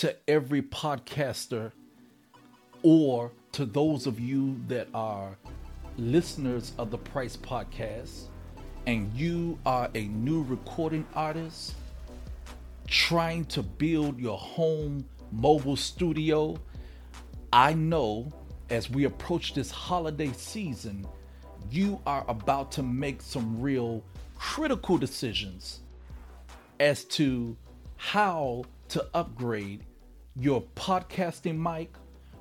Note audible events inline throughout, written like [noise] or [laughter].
to every podcaster or to those of you that are listeners of the Price Podcast and you are a new recording artist trying to build your home mobile studio, I know as we approach this holiday season, you are about to make some real critical decisions as to how to upgrade your podcasting mic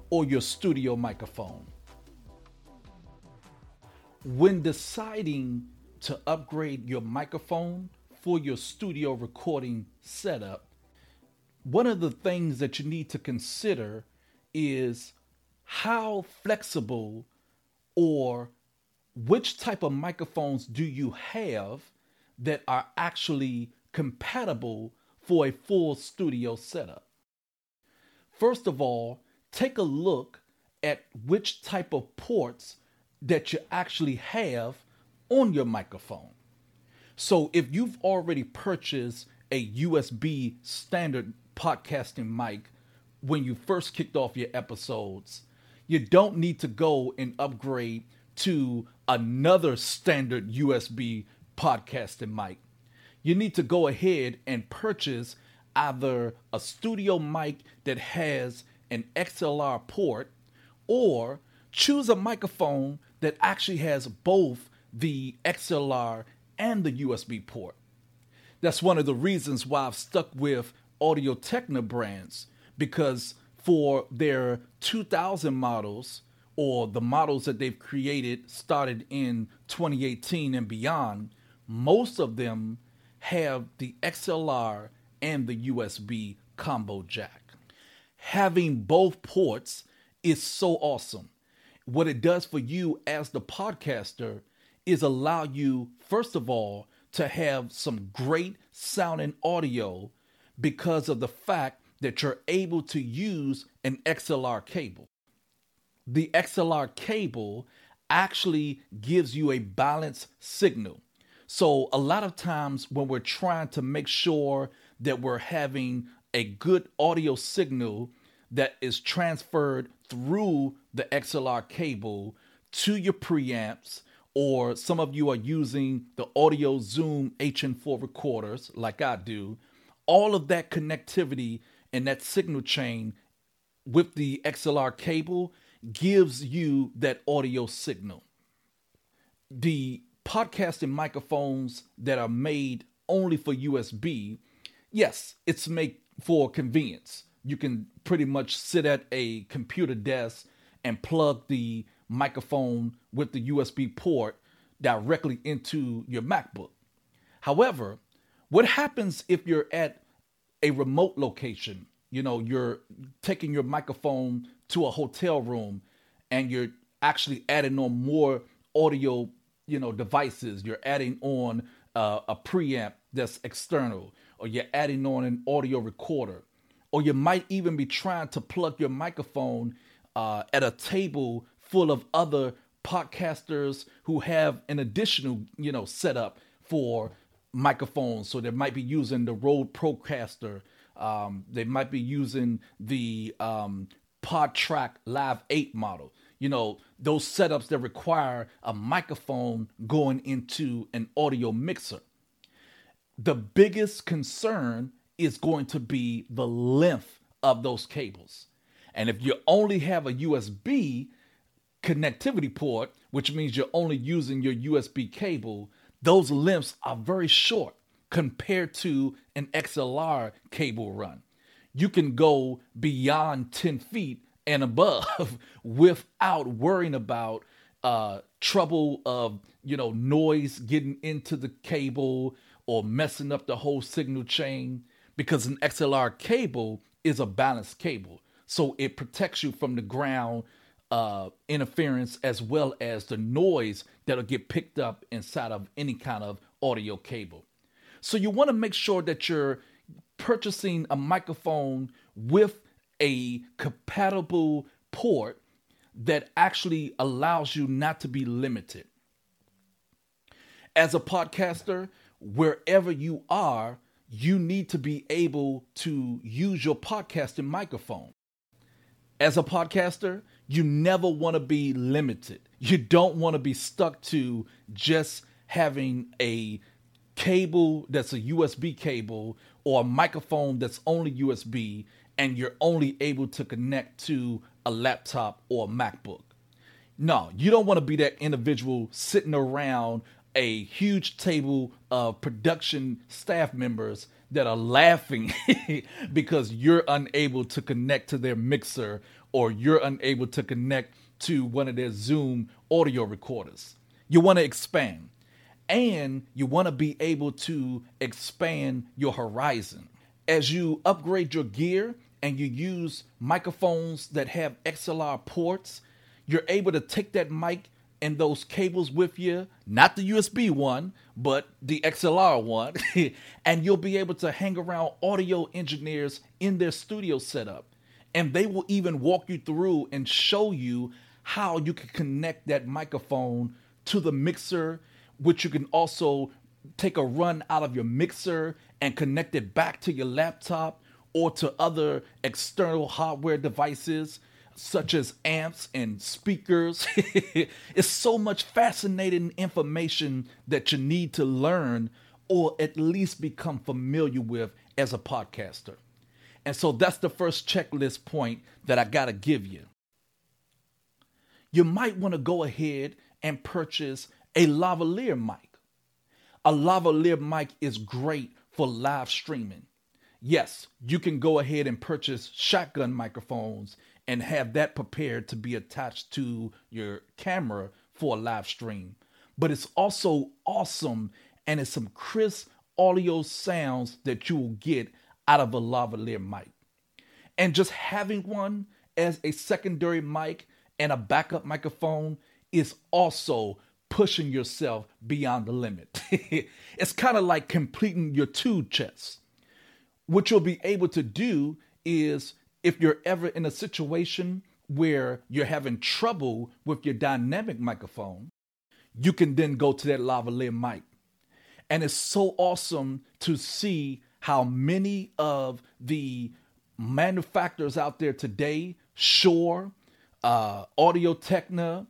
or your studio microphone. When deciding to upgrade your microphone for your studio recording setup, one of the things that you need to consider is how flexible or which type of microphones do you have that are actually compatible for a full studio setup? First of all, take a look at which type of ports that you actually have on your microphone. So if you've already purchased a USB standard podcasting mic when you first kicked off your episodes, you don't need to go and upgrade to another standard USB podcasting mic. You need to go ahead and purchase either a studio mic that has an XLR port or choose a microphone that actually has both the XLR and the USB port. That's one of the reasons why I've stuck with Audio Technica brands because for their 2000 models or the models that they've created started in 2018 and beyond, most of them have the XLR and the USB combo jack. Having both ports is so awesome. What it does for you as the podcaster is allow you, first of all, to have some great sounding audio because of the fact that you're able to use an XLR cable. The XLR cable actually gives you a balanced signal. So, a lot of times when we're trying to make sure that we're having a good audio signal that is transferred through the XLR cable to your preamps, or some of you are using the Audio Zoom HN4 recorders like I do, all of that connectivity and that signal chain with the XLR cable gives you that audio signal. The podcasting microphones that are made only for USB, yes, it's made for convenience. You can pretty much sit at a computer desk and plug the microphone with the USB port directly into your MacBook. However, what happens if you're at a remote location? You know, you're taking your microphone to a hotel room and you're actually adding on more audio, you know, devices. You're adding on uh, a preamp that's external, or you're adding on an audio recorder, or you might even be trying to plug your microphone uh, at a table full of other podcasters who have an additional, you know, setup for microphones. So they might be using the Rode Procaster. Um, they might be using the um, PodTrack Live 8 model. You know, those setups that require a microphone going into an audio mixer. The biggest concern is going to be the length of those cables. And if you only have a USB connectivity port, which means you're only using your USB cable, those lengths are very short compared to an XLR cable run you can go beyond 10 feet and above [laughs] without worrying about uh, trouble of you know noise getting into the cable or messing up the whole signal chain because an XLR cable is a balanced cable so it protects you from the ground uh, interference as well as the noise that'll get picked up inside of any kind of audio cable so you want to make sure that you're purchasing a microphone with a compatible port that actually allows you not to be limited. As a podcaster, wherever you are, you need to be able to use your podcasting microphone. As a podcaster, you never want to be limited. You don't want to be stuck to just having a cable that's a USB cable or a microphone that's only USB and you're only able to connect to a laptop or a MacBook. No, you don't want to be that individual sitting around a huge table of production staff members that are laughing [laughs] because you're unable to connect to their mixer or you're unable to connect to one of their Zoom audio recorders. You want to expand and you want to be able to expand your horizon. As you upgrade your gear and you use microphones that have XLR ports, you're able to take that mic and those cables with you, not the USB one, but the XLR one, [laughs] and you'll be able to hang around audio engineers in their studio setup. And they will even walk you through and show you how you can connect that microphone to the mixer, which you can also take a run out of your mixer and connect it back to your laptop or to other external hardware devices such as amps and speakers. [laughs] it's so much fascinating information that you need to learn or at least become familiar with as a podcaster. And so that's the first checklist point that I got to give you. You might want to go ahead and purchase a lavalier mic. A lavalier mic is great for live streaming. Yes, you can go ahead and purchase shotgun microphones and have that prepared to be attached to your camera for a live stream. But it's also awesome and it's some crisp audio sounds that you will get out of a lavalier mic. And just having one as a secondary mic and a backup microphone is also pushing yourself beyond the limit. [laughs] it's kind of like completing your two chests. What you'll be able to do is if you're ever in a situation where you're having trouble with your dynamic microphone, you can then go to that lavalier mic. And it's so awesome to see how many of the manufacturers out there today, Shure, uh, Audio Technica,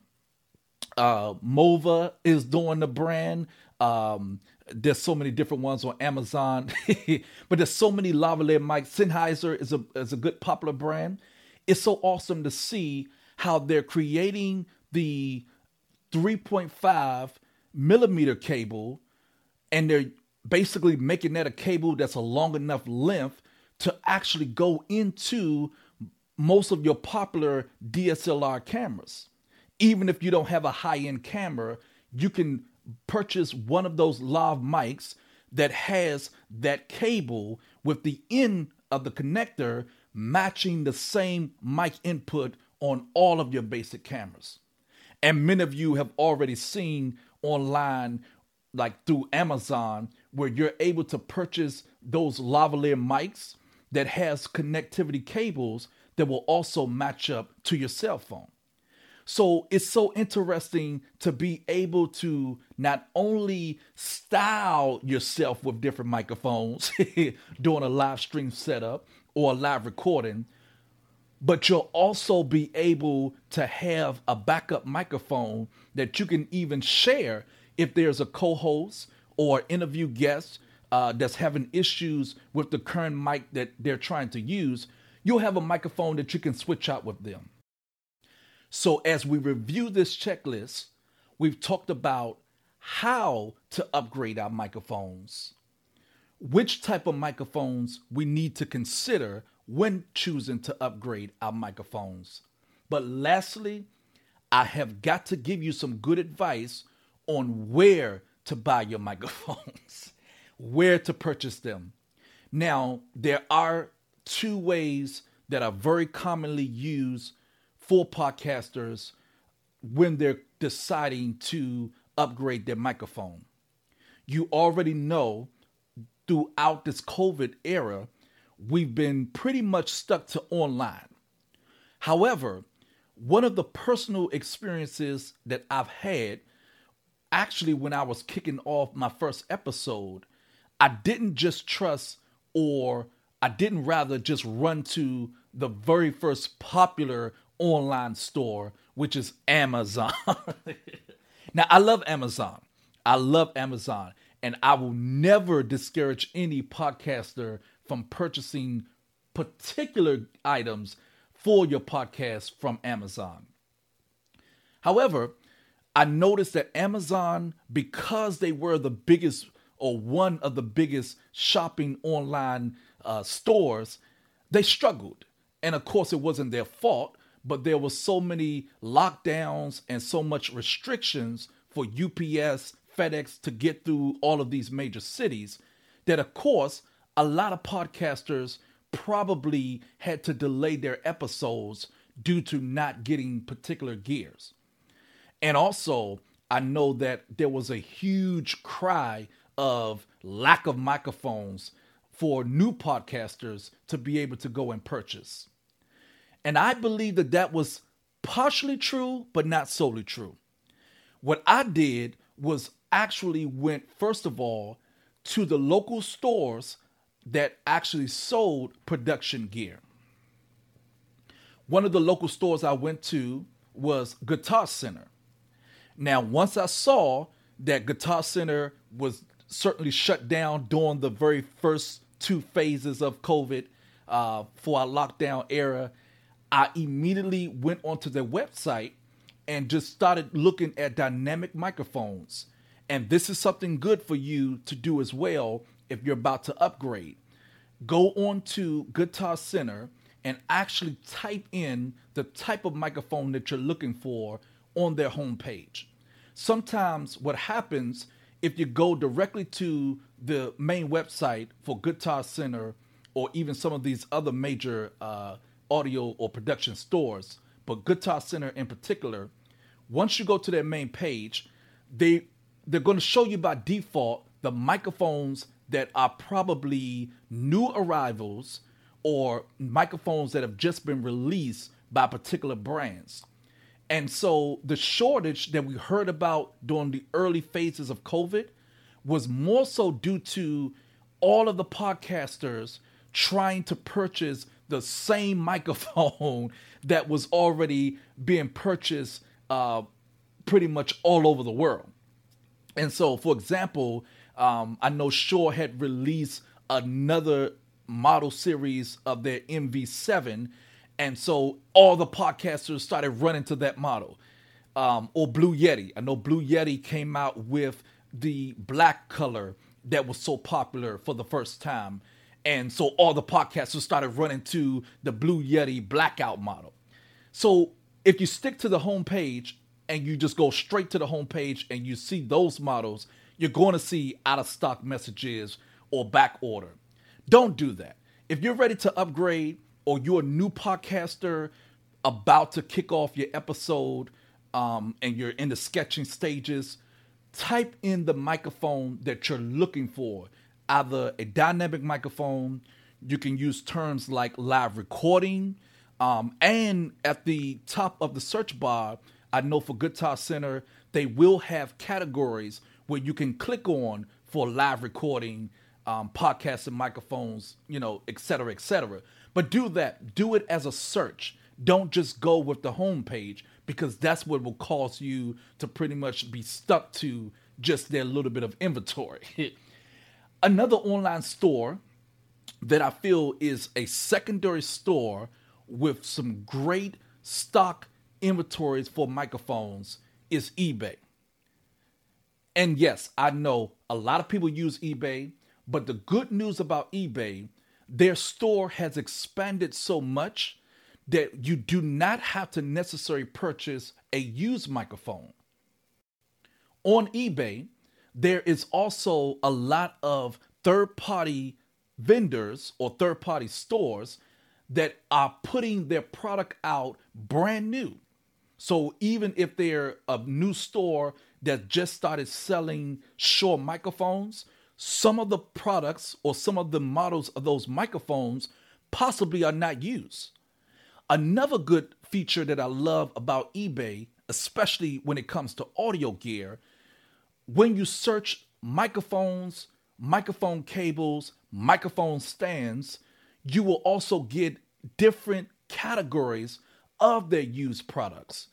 uh, Movo is doing the brand. Um, there's so many different ones on Amazon, [laughs] but there's so many lavalier mics. Sennheiser is a is a good popular brand. It's so awesome to see how they're creating the 3.5 millimeter cable, and they're basically making that a cable that's a long enough length to actually go into most of your popular DSLR cameras. Even if you don't have a high end camera, you can purchase one of those lav mics that has that cable with the end of the connector matching the same mic input on all of your basic cameras. And many of you have already seen online, like through Amazon, where you're able to purchase those lavalier mics that has connectivity cables that will also match up to your cell phone. So it's so interesting to be able to not only style yourself with different microphones [laughs] doing a live stream setup or a live recording, but you'll also be able to have a backup microphone that you can even share if there's a co host or interview guest uh, that's having issues with the current mic that they're trying to use. You'll have a microphone that you can switch out with them. So, as we review this checklist, we've talked about how to upgrade our microphones, which type of microphones we need to consider when choosing to upgrade our microphones. But lastly, I have got to give you some good advice on where to buy your [laughs] microphones, where to purchase them. Now, there are two ways that are very commonly used for podcasters when they're deciding to upgrade their microphone. You already know throughout this COVID era, we've been pretty much stuck to online. However, one of the personal experiences that I've had, actually, when I was kicking off my first episode, I didn't just trust or I didn't rather just run to the very first popular online store, which is Amazon. [laughs] now, I love Amazon. I love Amazon. And I will never discourage any podcaster from purchasing particular items for your podcast from Amazon. However, I noticed that Amazon, because they were the biggest or one of the biggest shopping online uh, stores, they struggled. And of course, it wasn't their fault, but there were so many lockdowns and so much restrictions for UPS, FedEx to get through all of these major cities that, of course, a lot of podcasters probably had to delay their episodes due to not getting particular gears. And also, I know that there was a huge cry of lack of microphones for new podcasters to be able to go and purchase. And I believe that that was partially true, but not solely true. What I did was actually went, first of all, to the local stores that actually sold production gear. One of the local stores I went to was Guitar Center. Now, once I saw that Guitar Center was certainly shut down during the very first two phases of COVID uh, for our lockdown era, I immediately went onto their website and just started looking at dynamic microphones. And this is something good for you to do as well if you're about to upgrade go on to Guitar Center and actually type in the type of microphone that you're looking for on their homepage. Sometimes what happens if you go directly to the main website for Guitar Center or even some of these other major uh, audio or production stores, but Guitar Center in particular, once you go to their main page, they they're going to show you by default the microphones that are probably new arrivals or microphones that have just been released by particular brands. And so the shortage that we heard about during the early phases of COVID was more so due to all of the podcasters trying to purchase the same microphone [laughs] that was already being purchased uh, pretty much all over the world. And so, for example, um, I know Shure had released another model series of their MV7, and so all the podcasters started running to that model. Um, or Blue Yeti. I know Blue Yeti came out with the black color that was so popular for the first time. And so all the podcasters started running to the Blue Yeti blackout model. So if you stick to the homepage and you just go straight to the homepage and you see those models, you're going to see out of stock messages or back order. Don't do that. If you're ready to upgrade or you're a new podcaster about to kick off your episode um, and you're in the sketching stages, type in the microphone that you're looking for. Either a dynamic microphone, you can use terms like live recording, um, and at the top of the search bar, I know for Guitar Center, they will have categories where you can click on for live recording, um, podcasts and microphones, you know, et cetera, et cetera. But do that. Do it as a search. Don't just go with the home page because that's what will cause you to pretty much be stuck to just their little bit of inventory. [laughs] Another online store that I feel is a secondary store with some great stock inventories for microphones is eBay. And yes, I know a lot of people use eBay, but the good news about eBay, their store has expanded so much that you do not have to necessarily purchase a used microphone. On eBay, there is also a lot of third party vendors or third party stores that are putting their product out brand new. So even if they're a new store that just started selling Shure microphones, some of the products or some of the models of those microphones possibly are not used. Another good feature that I love about eBay, especially when it comes to audio gear, when you search microphones microphone cables, microphone stands, you will also get different categories of their used products.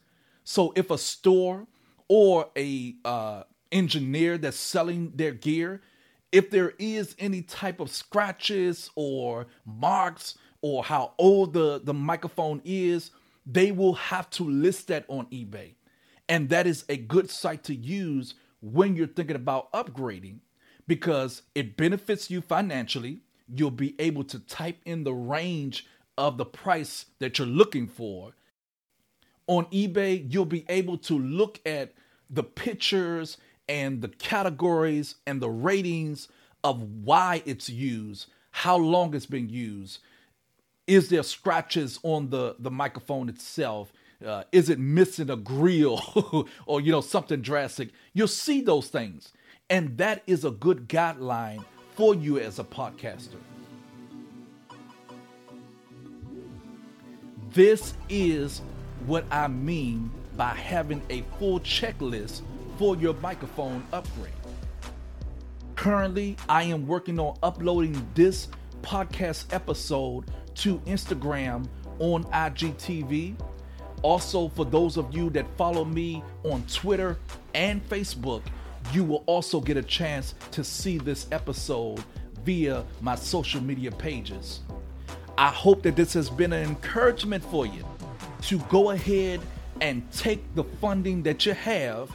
So if a store or a uh, engineer that's selling their gear, if there is any type of scratches or marks or how old the, the microphone is, they will have to list that on eBay. And that is a good site to use when you're thinking about upgrading because it benefits you financially. You'll be able to type in the range of the price that you're looking for. On eBay, you'll be able to look at the pictures and the categories and the ratings of why it's used, how long it's been used. Is there scratches on the, the microphone itself? Uh, is it missing a grill [laughs] or you know something drastic? You'll see those things, and that is a good guideline for you as a podcaster. This is what I mean by having a full checklist for your microphone upgrade. Currently, I am working on uploading this podcast episode to Instagram on IGTV also, for those of you that follow me on Twitter and Facebook, you will also get a chance to see this episode via my social media pages. I hope that this has been an encouragement for you to go ahead and take the funding that you have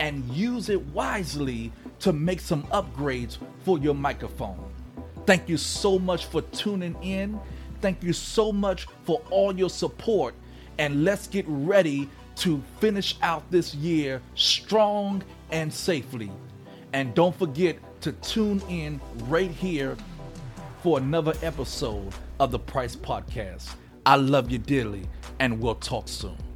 and use it wisely to make some upgrades for your microphone. Thank you so much for tuning in. Thank you so much for all your support and let's get ready to finish out this year strong and safely. And don't forget to tune in right here for another episode of the Price Podcast. I love you dearly, and we'll talk soon.